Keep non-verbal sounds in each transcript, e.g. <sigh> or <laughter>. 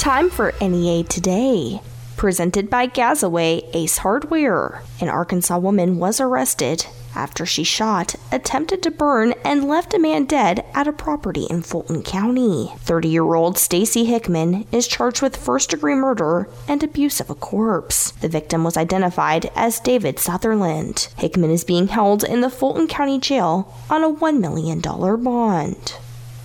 Time for NEA Today. Presented by Gazaway Ace Hardware. An Arkansas woman was arrested after she shot, attempted to burn, and left a man dead at a property in Fulton County. 30 year old Stacy Hickman is charged with first degree murder and abuse of a corpse. The victim was identified as David Sutherland. Hickman is being held in the Fulton County Jail on a $1 million bond.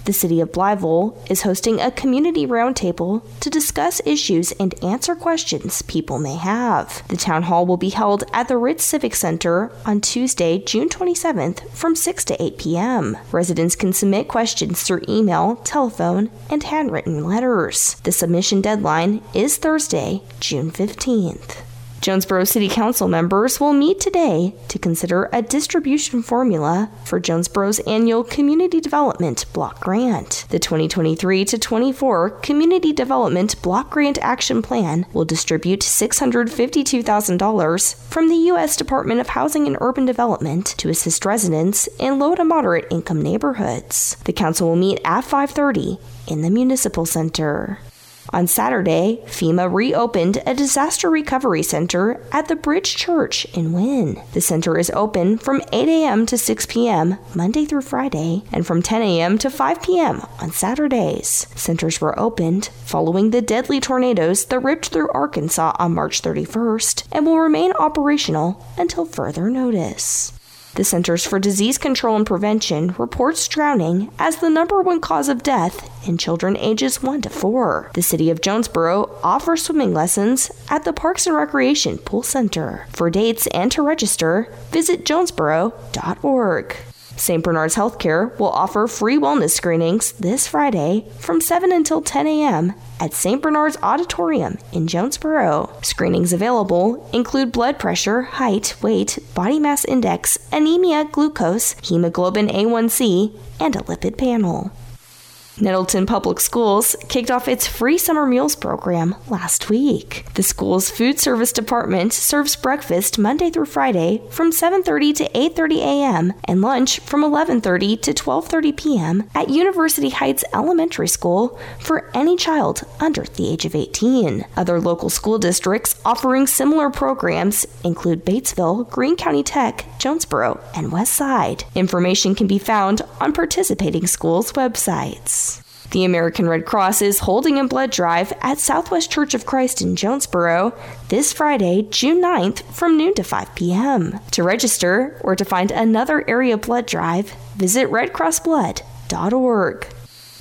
The City of Blytheville is hosting a community roundtable to discuss issues and answer questions people may have. The town hall will be held at the Ritz Civic Center on Tuesday, June 27th from 6 to 8 p.m. Residents can submit questions through email, telephone, and handwritten letters. The submission deadline is Thursday, June 15th. Jonesboro City Council members will meet today to consider a distribution formula for Jonesboro's annual Community Development Block Grant. The 2023 to 24 Community Development Block Grant Action Plan will distribute $652,000 from the U.S. Department of Housing and Urban Development to assist residents in low to moderate income neighborhoods. The council will meet at 5:30 in the Municipal Center. On Saturday, FEMA reopened a disaster recovery center at the Bridge Church in Wynne. The center is open from 8 a.m. to 6 p.m. Monday through Friday and from 10 a.m. to 5 p.m. on Saturdays. Centers were opened following the deadly tornadoes that ripped through Arkansas on March 31st and will remain operational until further notice. The Centers for Disease Control and Prevention reports drowning as the number one cause of death in children ages 1 to 4. The City of Jonesboro offers swimming lessons at the Parks and Recreation Pool Center. For dates and to register, visit jonesboro.org. St. Bernard's Healthcare will offer free wellness screenings this Friday from 7 until 10 a.m. at St. Bernard's Auditorium in Jonesboro. Screenings available include blood pressure, height, weight, body mass index, anemia, glucose, hemoglobin A1C, and a lipid panel. Nettleton Public Schools kicked off its free summer meals program last week. The school's food service department serves breakfast Monday through Friday from 7:30 to 8:30 a.m. and lunch from 11:30 to 12:30 p.m. at University Heights Elementary School for any child under the age of 18. Other local school districts offering similar programs include Batesville, Greene County Tech, Jonesboro, and West Side. Information can be found on participating schools' websites. The American Red Cross is holding a blood drive at Southwest Church of Christ in Jonesboro this Friday, June 9th from noon to 5 p.m. To register or to find another area blood drive, visit redcrossblood.org.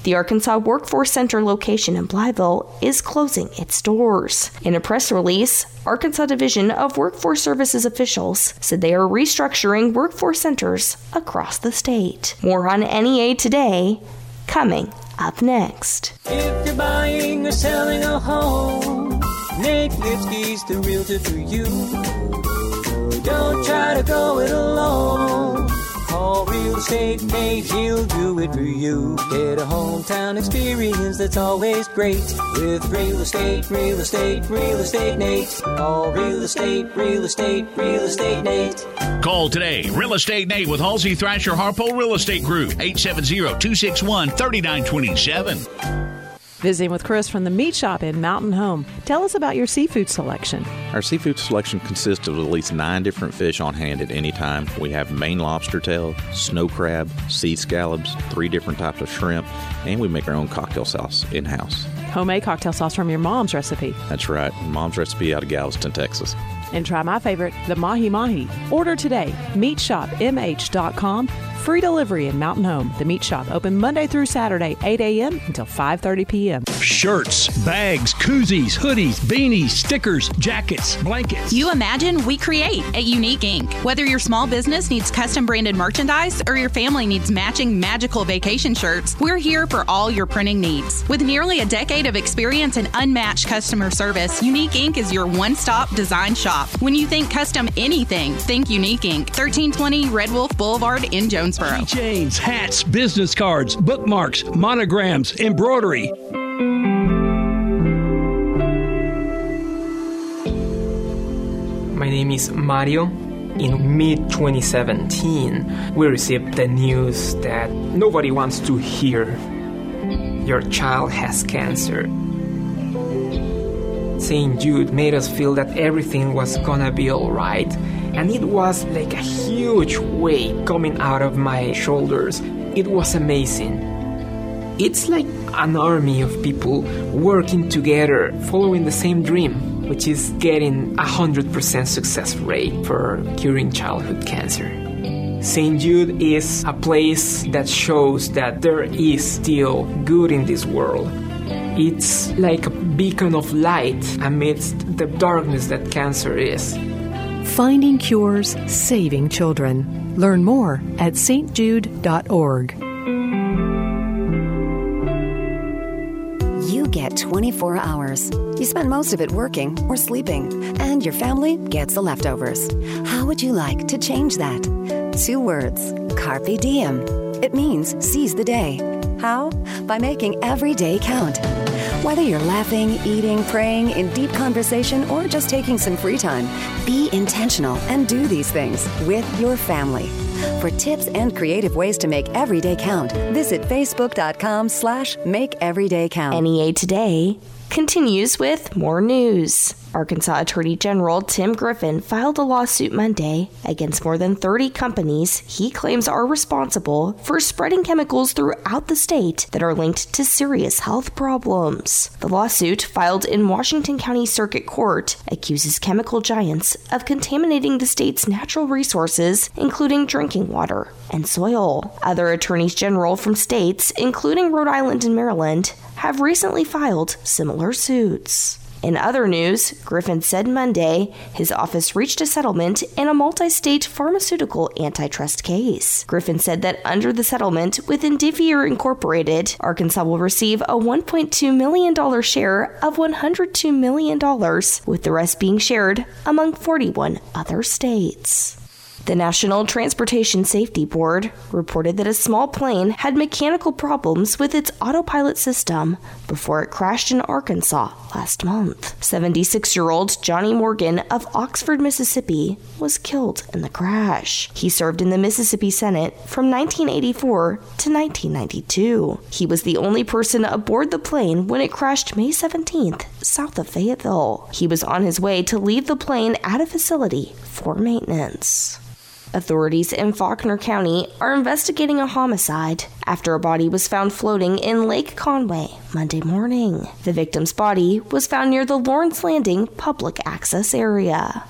The Arkansas Workforce Center location in Blytheville is closing its doors. In a press release, Arkansas Division of Workforce Services officials said they are restructuring workforce centers across the state. More on NEA today, coming up next. If you're buying or selling a home, Nate Lipsky's the realtor for you. Don't try to go it alone. Call Real Estate Nate, he'll do it for you. Get a hometown experience that's always great. With Real Estate, Real Estate, Real Estate Nate. Call Real Estate, Real Estate, Real Estate Nate. Call today. Real Estate Nate with Halsey Thrasher Harpole Real Estate Group. 870-261-3927. Visiting with Chris from the Meat Shop in Mountain Home. Tell us about your seafood selection. Our seafood selection consists of at least nine different fish on hand at any time. We have Maine lobster tail, snow crab, sea scallops, three different types of shrimp, and we make our own cocktail sauce in house. Homemade cocktail sauce from your mom's recipe. That's right, mom's recipe out of Galveston, Texas. And try my favorite, the Mahi Mahi. Order today, meatshopmh.com. Free delivery in Mountain Home. The Meat Shop open Monday through Saturday, 8 a.m. until 5:30 p.m. Shirts, bags, koozies, hoodies, beanies, stickers, jackets, blankets. You imagine, we create at Unique Ink. Whether your small business needs custom branded merchandise or your family needs matching magical vacation shirts, we're here for all your printing needs. With nearly a decade of experience and unmatched customer service, Unique Ink is your one-stop design shop. When you think custom anything, think Unique Ink. 1320 Red Wolf Boulevard in Jonesboro. Chains, hats, business cards, bookmarks, monograms, embroidery. My name is Mario. In mid 2017, we received the news that nobody wants to hear your child has cancer. St. Jude made us feel that everything was gonna be alright, and it was like a huge weight coming out of my shoulders. It was amazing. It's like an army of people working together, following the same dream, which is getting a 100% success rate for curing childhood cancer. St. Jude is a place that shows that there is still good in this world. It's like a beacon of light amidst the darkness that cancer is. Finding cures, saving children. Learn more at stjude.org. You get 24 hours. You spend most of it working or sleeping, and your family gets the leftovers. How would you like to change that? Two words Carpe Diem. It means seize the day. How? By making every day count. Whether you're laughing, eating, praying, in deep conversation, or just taking some free time, be intentional and do these things with your family. For tips and creative ways to make every day count, visit facebook.com slash make every day count. NEA Today continues with more news. Arkansas Attorney General Tim Griffin filed a lawsuit Monday against more than 30 companies he claims are responsible for spreading chemicals throughout the state that are linked to serious health problems. The lawsuit, filed in Washington County Circuit Court, accuses chemical giants of contaminating the state's natural resources, including drinking water and soil. Other attorneys general from states, including Rhode Island and Maryland, have recently filed similar suits. In other news, Griffin said Monday his office reached a settlement in a multi state pharmaceutical antitrust case. Griffin said that under the settlement with Indivior Incorporated, Arkansas will receive a $1.2 million share of $102 million, with the rest being shared among 41 other states. The National Transportation Safety Board reported that a small plane had mechanical problems with its autopilot system before it crashed in Arkansas last month. 76 year old Johnny Morgan of Oxford, Mississippi, was killed in the crash. He served in the Mississippi Senate from 1984 to 1992. He was the only person aboard the plane when it crashed May 17th, south of Fayetteville. He was on his way to leave the plane at a facility for maintenance. Authorities in Faulkner County are investigating a homicide after a body was found floating in Lake Conway Monday morning. The victim's body was found near the Lawrence Landing public access area.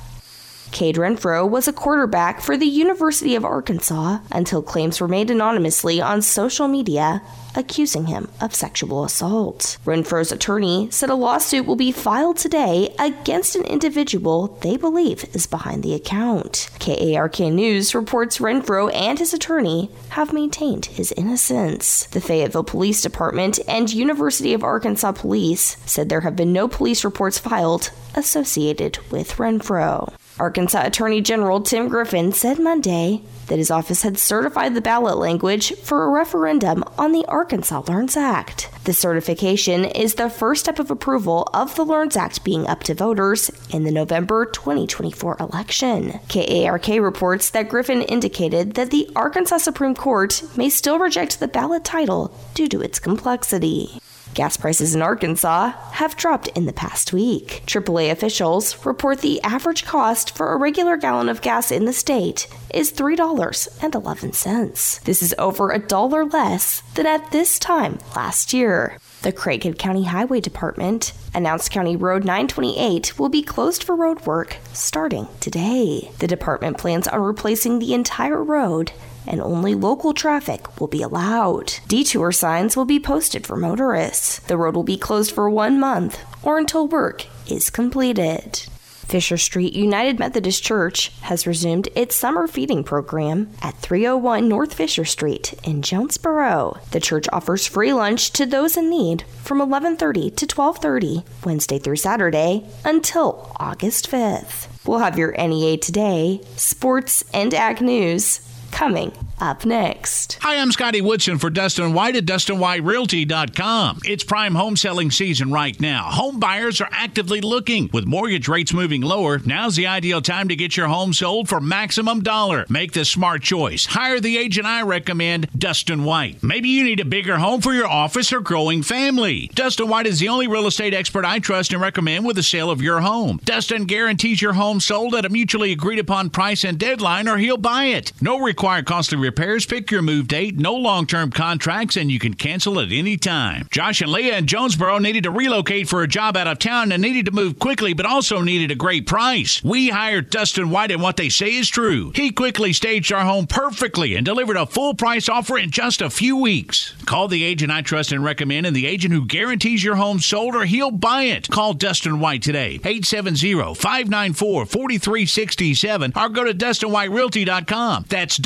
Cade Renfro was a quarterback for the University of Arkansas until claims were made anonymously on social media accusing him of sexual assault. Renfro's attorney said a lawsuit will be filed today against an individual they believe is behind the account. KARK News reports Renfro and his attorney have maintained his innocence. The Fayetteville Police Department and University of Arkansas Police said there have been no police reports filed associated with Renfro. Arkansas Attorney General Tim Griffin said Monday that his office had certified the ballot language for a referendum on the Arkansas Learns Act. The certification is the first step of approval of the Learns Act being up to voters in the November 2024 election. KARK reports that Griffin indicated that the Arkansas Supreme Court may still reject the ballot title due to its complexity. Gas prices in Arkansas have dropped in the past week. AAA officials report the average cost for a regular gallon of gas in the state is $3.11. This is over a dollar less than at this time last year. The Craighead County Highway Department announced County Road 928 will be closed for road work starting today. The department plans on replacing the entire road and only local traffic will be allowed. Detour signs will be posted for motorists. The road will be closed for one month or until work is completed. Fisher Street United Methodist Church has resumed its summer feeding program at 301 North Fisher Street in Jonesboro. The church offers free lunch to those in need from 11:30 to 12:30 Wednesday through Saturday until August 5th. We'll have your NEA Today, sports and ag news coming up next. Hi, I'm Scotty Woodson for Dustin White at DustinWhiteRealty.com. It's prime home selling season right now. Home buyers are actively looking. With mortgage rates moving lower, now's the ideal time to get your home sold for maximum dollar. Make the smart choice. Hire the agent I recommend, Dustin White. Maybe you need a bigger home for your office or growing family. Dustin White is the only real estate expert I trust and recommend with the sale of your home. Dustin guarantees your home sold at a mutually agreed upon price and deadline, or he'll buy it. No required costly repairs. Pick your move date. No long term contracts, and you can cancel at any time. Josh and Leah in Jonesboro needed to relocate for a job out of town and needed to move quickly, but also needed a great price. We hired Dustin White, and what they say is true. He quickly staged our home perfectly and delivered a full price offer in just a few weeks. Call the agent I trust and recommend, and the agent who guarantees your home sold or he'll buy it. Call Dustin White today, 870 594 4367, or go to DustinWhiteRealty.com. That's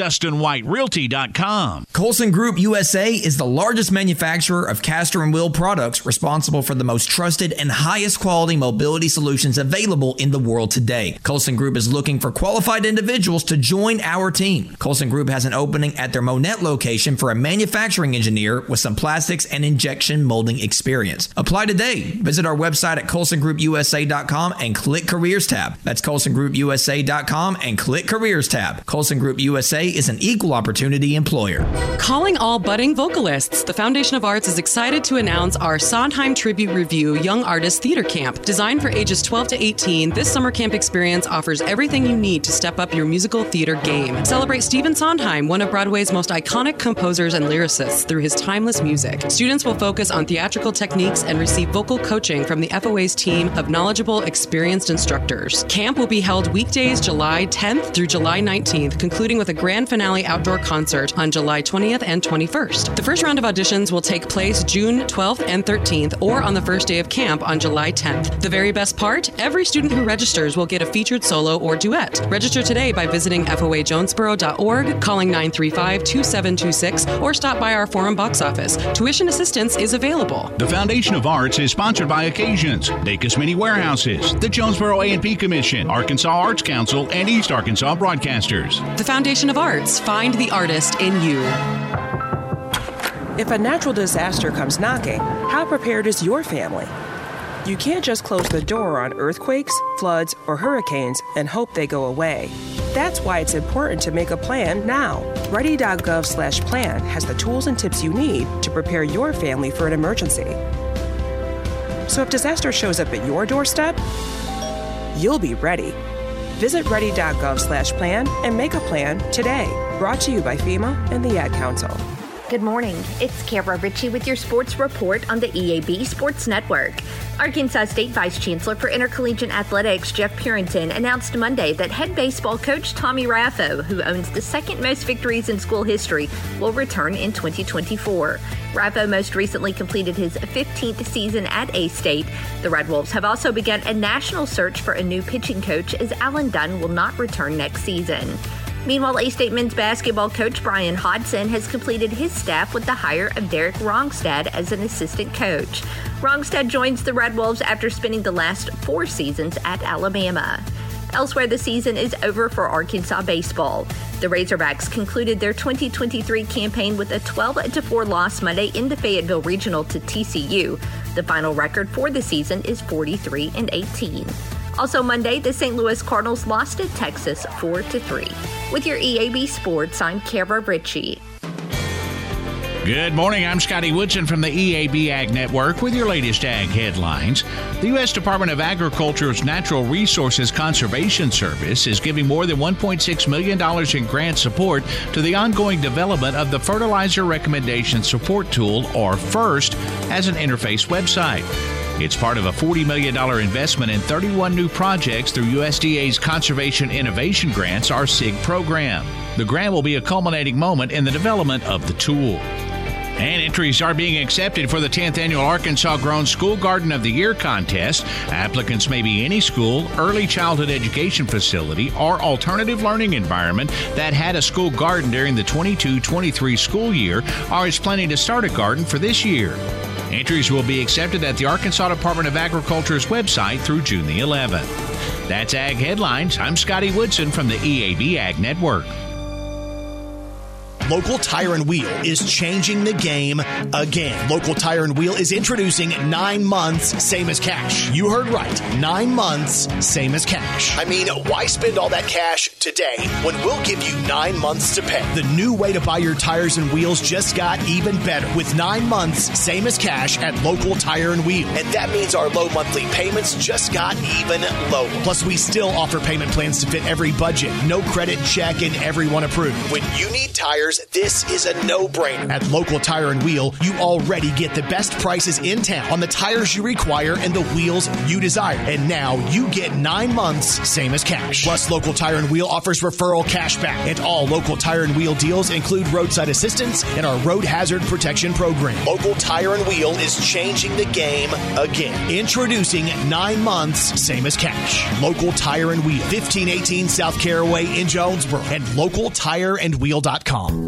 DustinWhiteRealty.com. Colson Group USA is the largest manufacturer of caster and wheel products responsible for the most trusted and highest quality mobility solutions available in the world today. Colson Group is looking for qualified individuals to join our team. Colson Group has an opening at their Monette location for a manufacturing engineer with some plastics and injection molding experience. Apply today. Visit our website at colsongroupusa.com and click careers tab. That's colsongroupusa.com and click careers tab. Colson Group USA is an equal opportunity employer. Calling all budding vocalists, the Foundation of Arts is excited to announce our Sondheim Tribute Revue Young Artist Theater Camp. Designed for ages 12 to 18, this summer camp experience offers everything you need to step up your musical theater game. Celebrate Stephen Sondheim, one of Broadway's most iconic composers and lyricists, through his timeless music. Students will focus on theatrical techniques and receive vocal coaching from the FOA's team of knowledgeable, experienced instructors. Camp will be held weekdays July 10th through July 19th, concluding with a grand finale outdoor concert on July 20th and 21st. The first round of auditions will take place June 12th and 13th, or on the first day of camp on July 10th. The very best part every student who registers will get a featured solo or duet. Register today by visiting foajonesboro.org, calling 935 2726, or stop by our forum box office. Tuition assistance is available. The Foundation of Arts is sponsored by Occasions, Dacus Mini Warehouses, the Jonesboro A&P Commission, Arkansas Arts Council, and East Arkansas Broadcasters. The Foundation of Arts. Find the artist in you. If a natural disaster comes knocking, how prepared is your family? You can't just close the door on earthquakes, floods, or hurricanes and hope they go away. That's why it's important to make a plan now. Ready.gov/plan has the tools and tips you need to prepare your family for an emergency. So if disaster shows up at your doorstep, you'll be ready. Visit ready.gov/plan and make a plan today. Brought to you by FEMA and the Ad Council. Good morning. It's Kara Ritchie with your sports report on the EAB Sports Network. Arkansas State Vice Chancellor for Intercollegiate Athletics Jeff Purinton announced Monday that head baseball coach Tommy Raffo, who owns the second most victories in school history, will return in 2024. Raffo most recently completed his 15th season at A State. The Red Wolves have also begun a national search for a new pitching coach as Alan Dunn will not return next season. Meanwhile, A State men's basketball coach Bryan Hodgson has completed his staff with the hire of Derek Rongstad as an assistant coach. Rongstad joins the Red Wolves after spending the last four seasons at Alabama. Elsewhere, the season is over for Arkansas baseball. The Razorbacks concluded their 2023 campaign with a 12 4 loss Monday in the Fayetteville Regional to TCU. The final record for the season is 43 18. Also Monday, the St. Louis Cardinals lost at Texas 4 to 3. With your EAB Sports, I'm Kara Ritchie. Good morning. I'm Scotty Woodson from the EAB Ag Network with your latest ag headlines. The U.S. Department of Agriculture's Natural Resources Conservation Service is giving more than $1.6 million in grant support to the ongoing development of the Fertilizer Recommendation Support Tool, or FIRST, as an interface website. It's part of a $40 million investment in 31 new projects through USDA's Conservation Innovation Grants, or SIG program. The grant will be a culminating moment in the development of the tool. And entries are being accepted for the 10th annual Arkansas Grown School Garden of the Year contest. Applicants may be any school, early childhood education facility, or alternative learning environment that had a school garden during the 22 23 school year or is planning to start a garden for this year. Entries will be accepted at the Arkansas Department of Agriculture's website through June the 11th. That's Ag Headlines. I'm Scotty Woodson from the EAB Ag Network. Local Tire and Wheel is changing the game again. Local Tire and Wheel is introducing nine months, same as cash. You heard right. Nine months, same as cash. I mean, why spend all that cash today when we'll give you nine months to pay? The new way to buy your tires and wheels just got even better with nine months, same as cash at Local Tire and Wheel. And that means our low monthly payments just got even lower. Plus, we still offer payment plans to fit every budget. No credit check and everyone approved. When you need tires, this is a no brainer. At Local Tire and Wheel, you already get the best prices in town on the tires you require and the wheels you desire. And now you get nine months, same as cash. Plus, Local Tire and Wheel offers referral cash back. And all Local Tire and Wheel deals include roadside assistance and our road hazard protection program. Local Tire and Wheel is changing the game again. Introducing nine months, same as cash. Local Tire and Wheel, 1518 South Caraway in Jonesboro, and localtireandwheel.com.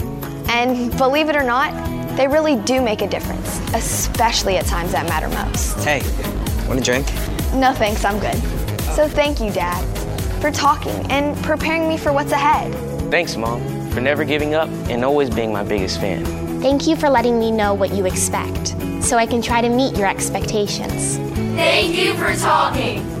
And believe it or not, they really do make a difference, especially at times that matter most. Hey, want a drink? No thanks, I'm good. So thank you, Dad, for talking and preparing me for what's ahead. Thanks, Mom, for never giving up and always being my biggest fan. Thank you for letting me know what you expect, so I can try to meet your expectations. Thank you for talking.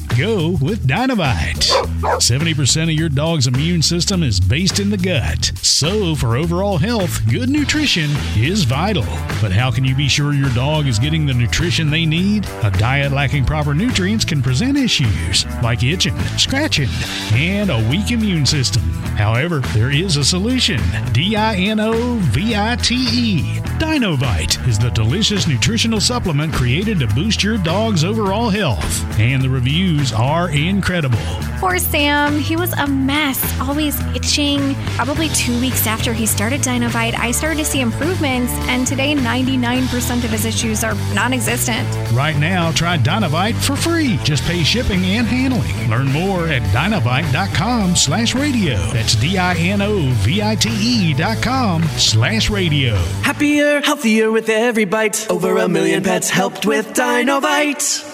Go with Dinovite. 70% of your dog's immune system is based in the gut. So, for overall health, good nutrition is vital. But how can you be sure your dog is getting the nutrition they need? A diet lacking proper nutrients can present issues like itching, scratching, and a weak immune system. However, there is a solution. D I N O V I T E. Dinovite is the delicious nutritional supplement created to boost your dog's overall health. And the reviews are incredible. Poor Sam. He was a mess, always itching. Probably two weeks after he started Dinovite, I started to see improvements, and today 99% of his issues are non existent. Right now, try Dinovite for free. Just pay shipping and handling. Learn more at dinovite.com slash radio. That's D-I-N-O-V-I-T-E dot com slash radio. Happier, healthier with every bite. Over a million pets helped with Dinovite.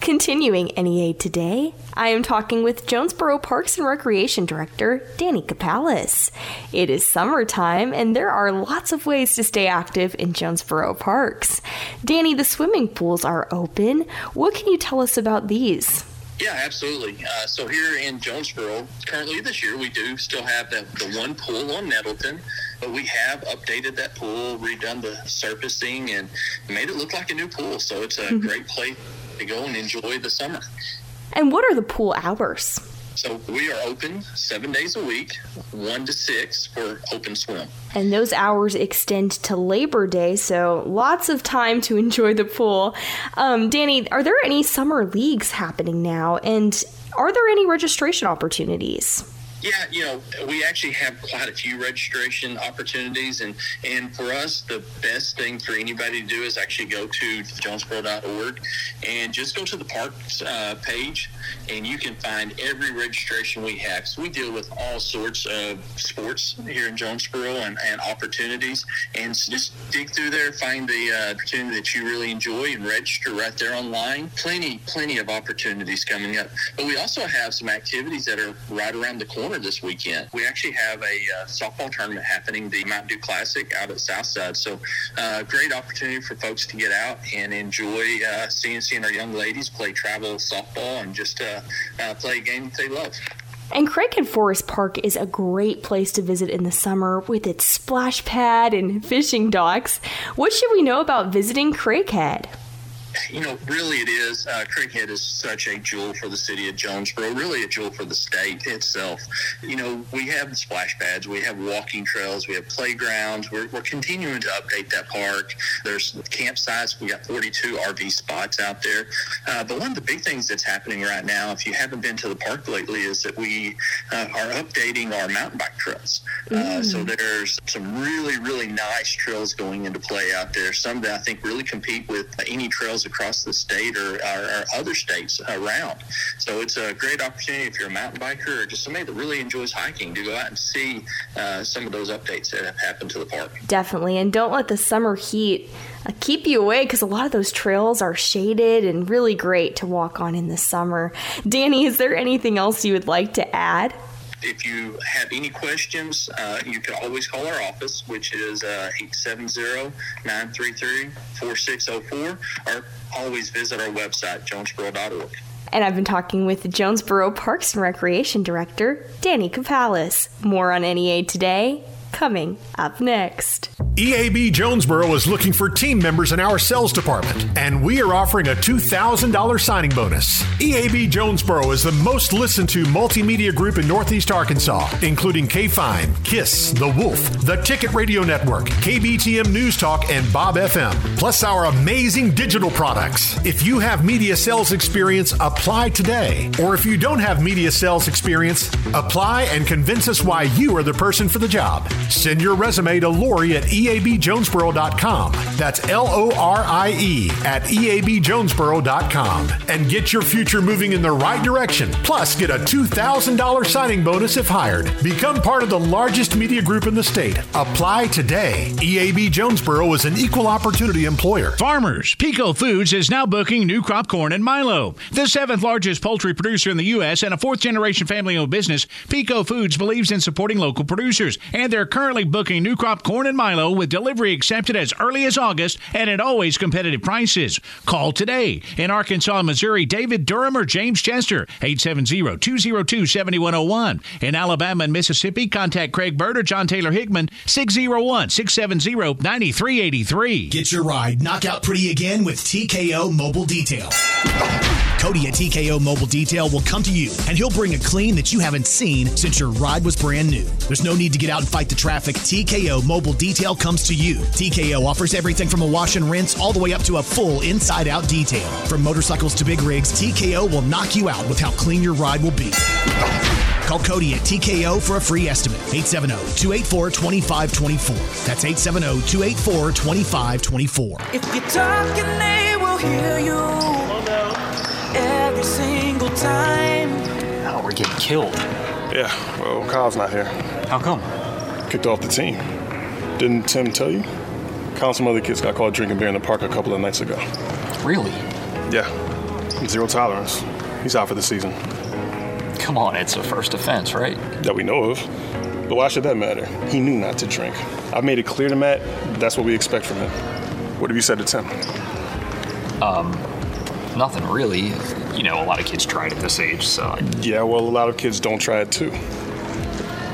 Continuing NEA today, I am talking with Jonesboro Parks and Recreation Director Danny Kapales. It is summertime, and there are lots of ways to stay active in Jonesboro parks. Danny, the swimming pools are open. What can you tell us about these? Yeah, absolutely. Uh, so here in Jonesboro, currently this year, we do still have that the one pool on Nettleton, but we have updated that pool, redone the surfacing, and made it look like a new pool. So it's a mm-hmm. great place to go and enjoy the summer. And what are the pool hours? So we are open seven days a week, one to six for open swim. And those hours extend to Labor Day, so lots of time to <laughs> enjoy the pool. Um, Danny, are there any summer leagues happening now? And are there any registration opportunities? Yeah, you know, we actually have quite a few registration opportunities, and and for us, the best thing for anybody to do is actually go to jonesboro.org and just go to the parks uh, page, and you can find every registration we have. So we deal with all sorts of sports here in Jonesboro and, and opportunities, and so just dig through there, find the uh, opportunity that you really enjoy, and register right there online. Plenty, plenty of opportunities coming up, but we also have some activities that are right around the corner this weekend. We actually have a uh, softball tournament happening, the Mountain Dew Classic out at Southside. So, uh, great opportunity for folks to get out and enjoy uh, seeing seeing our young ladies play travel softball and just uh, uh, play a game that they love. And Craighead Forest Park is a great place to visit in the summer with its splash pad and fishing docks. What should we know about visiting Craighead? You know, really it is. Uh, Craighead is such a jewel for the city of Jonesboro, really a jewel for the state itself. You know, we have splash pads, we have walking trails, we have playgrounds. We're, we're continuing to update that park. There's campsites. We got 42 RV spots out there. Uh, but one of the big things that's happening right now, if you haven't been to the park lately, is that we uh, are updating our mountain bike trails. Uh, so there's some really, really nice trails going into play out there. Some that I think really compete with any trails across the state or, or, or other states around. So it's a great opportunity if you're a mountain biker or just somebody that really enjoys hiking to go out and see uh, some of those updates that have happened to the park. Definitely. And don't let the summer heat uh, keep you away because a lot of those trails are shaded and really great to walk on in the summer. Danny, is there anything else you would like to add? If you have any questions, uh, you can always call our office, which is uh, 870-933-4604, or always visit our website, jonesboro.org. And I've been talking with the Jonesboro Parks and Recreation Director, Danny Kapales. More on NEA today, coming up next. EAB Jonesboro is looking for team members in our sales department, and we are offering a $2,000 signing bonus. EAB Jonesboro is the most listened to multimedia group in Northeast Arkansas, including K Fine, KISS, The Wolf, The Ticket Radio Network, KBTM News Talk, and Bob FM, plus our amazing digital products. If you have media sales experience, apply today. Or if you don't have media sales experience, apply and convince us why you are the person for the job. Send your resume to Lori at eabjonesboro.com. That's L O R I E at eabjonesboro.com. And get your future moving in the right direction. Plus, get a $2,000 signing bonus if hired. Become part of the largest media group in the state. Apply today. EAB Jonesboro is an equal opportunity employer. Farmers, Peco Foods is now booking new crop corn and Milo. The seventh largest poultry producer in the U.S. and a fourth generation family owned business, Peco Foods believes in supporting local producers. And they're currently booking new crop corn and Milo with delivery accepted as early as August and at always competitive prices. Call today. In Arkansas Missouri, David Durham or James Chester, 870-202-7101. In Alabama and Mississippi, contact Craig Bird or John Taylor Hickman, 601-670-9383. Get your ride knock out pretty again with TKO Mobile Detail. Cody at TKO Mobile Detail will come to you and he'll bring a clean that you haven't seen since your ride was brand new. There's no need to get out and fight the traffic. TKO Mobile Detail comes to you. TKO offers everything from a wash and rinse all the way up to a full inside out detail. From motorcycles to big rigs, TKO will knock you out with how clean your ride will be. Call Cody at TKO for a free estimate. 870-284-2524. That's 870-284-2524. If you're talking, they will hear you every single time. Oh, we're getting killed. Yeah, well, Kyle's not here. How come? Kicked off the team. Didn't Tim tell you? Kyle and some other kids got caught drinking beer in the park a couple of nights ago. Really? Yeah. Zero tolerance. He's out for the season. Come on, it's a first offense, right? That we know of. But why should that matter? He knew not to drink. I've made it clear to Matt that's what we expect from him. What have you said to Tim? Um, nothing really. You know, a lot of kids try it at this age, so. Yeah, well, a lot of kids don't try it too.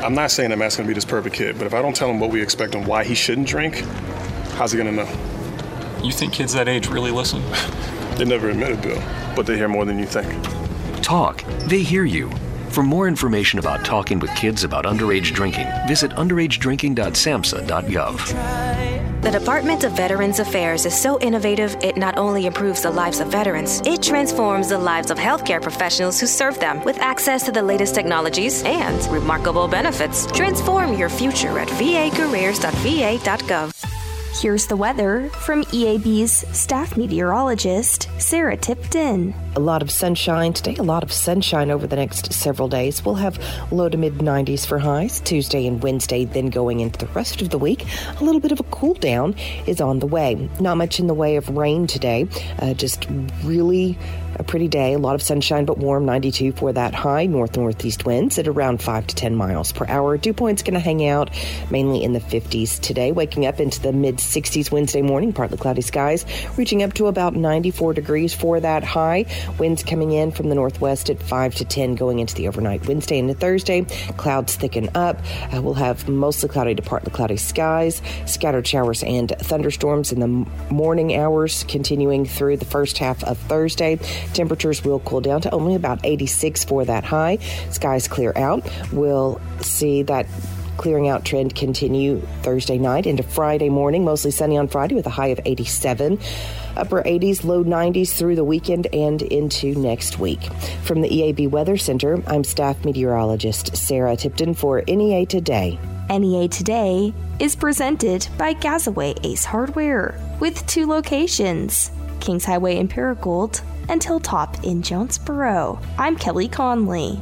I'm not saying that Matt's gonna be this perfect kid, but if I don't tell him what we expect and why he shouldn't drink, how's he gonna know? You think kids that age really listen? <laughs> they never admit it, Bill, but they hear more than you think. Talk. They hear you. For more information about talking with kids about underage drinking, visit underagedrinking.samhsa.gov. The Department of Veterans Affairs is so innovative, it not only improves the lives of veterans, it transforms the lives of healthcare professionals who serve them with access to the latest technologies and remarkable benefits. Transform your future at vacareers.va.gov. Here's the weather from EAB's staff meteorologist, Sarah Tipton. A lot of sunshine today, a lot of sunshine over the next several days. We'll have low to mid 90s for highs Tuesday and Wednesday, then going into the rest of the week. A little bit of a cool down is on the way. Not much in the way of rain today, uh, just really a pretty day, a lot of sunshine but warm, 92 for that high. North northeast winds at around 5 to 10 miles per hour. Dew point's going to hang out mainly in the 50s today, waking up into the mid 60s Wednesday morning, partly cloudy skies, reaching up to about 94 degrees for that high. Winds coming in from the northwest at 5 to 10 going into the overnight Wednesday into Thursday. Clouds thicken up. Uh, we'll have mostly cloudy to partly cloudy skies, scattered showers and thunderstorms in the morning hours continuing through the first half of Thursday. Temperatures will cool down to only about 86 for that high. Skies clear out. We'll see that clearing out trend continue Thursday night into Friday morning. Mostly sunny on Friday with a high of 87. Upper 80s, low 90s through the weekend and into next week. From the EAB Weather Center, I'm staff meteorologist Sarah Tipton for NEA Today. NEA Today is presented by Gazaway Ace Hardware with two locations Kings Highway in Paragould and Hilltop in Jonesboro. I'm Kelly Conley.